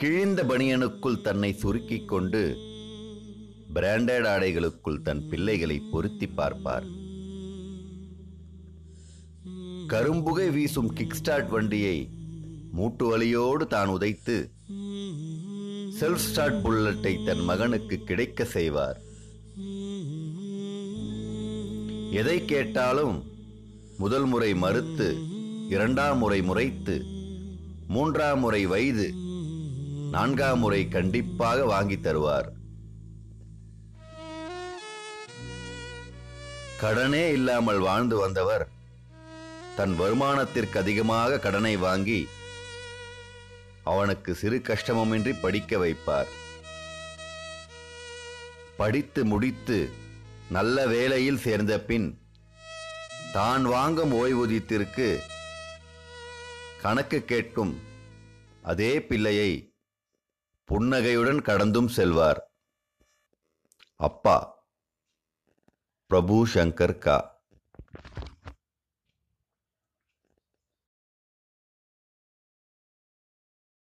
கிழிந்த பனியனுக்குள் தன்னை சுருக்கிக் கொண்டு பிராண்டட் ஆடைகளுக்குள் தன் பிள்ளைகளை பொருத்தி பார்ப்பார். கரும்புகை வீசும் கிக்ஸ்டார்ட் வண்டியை மூட்டு வலியோடு தான் உதைத்து செல்ஃப் ஸ்டார்ட் புல்லட்டை தன் மகனுக்கு கிடைக்க செய்வார். எதை கேட்டாலும் முதல் முறை மறுத்து இரண்டாம் முறை முறைத்து மூன்றாம் முறை வைது நான்காம் முறை கண்டிப்பாக வாங்கி தருவார். கடனே இல்லாமல் வாழ்ந்து வந்தவர் தன் வருமானத்திற்கு அதிகமாக கடனை வாங்கி அவனுக்கு சிறு கஷ்டமுமின்றி படிக்க வைப்பார். படித்து முடித்து நல்ல வேலையில் சேர்ந்த பின் தான் வாங்கும் ஓய்வூதியத்திற்கு கணக்கு கேட்கும் அதே பிள்ளையை புன்னகையுடன் கடந்தும் செல்வார். அப்பா பிரபு சங்கர் கா.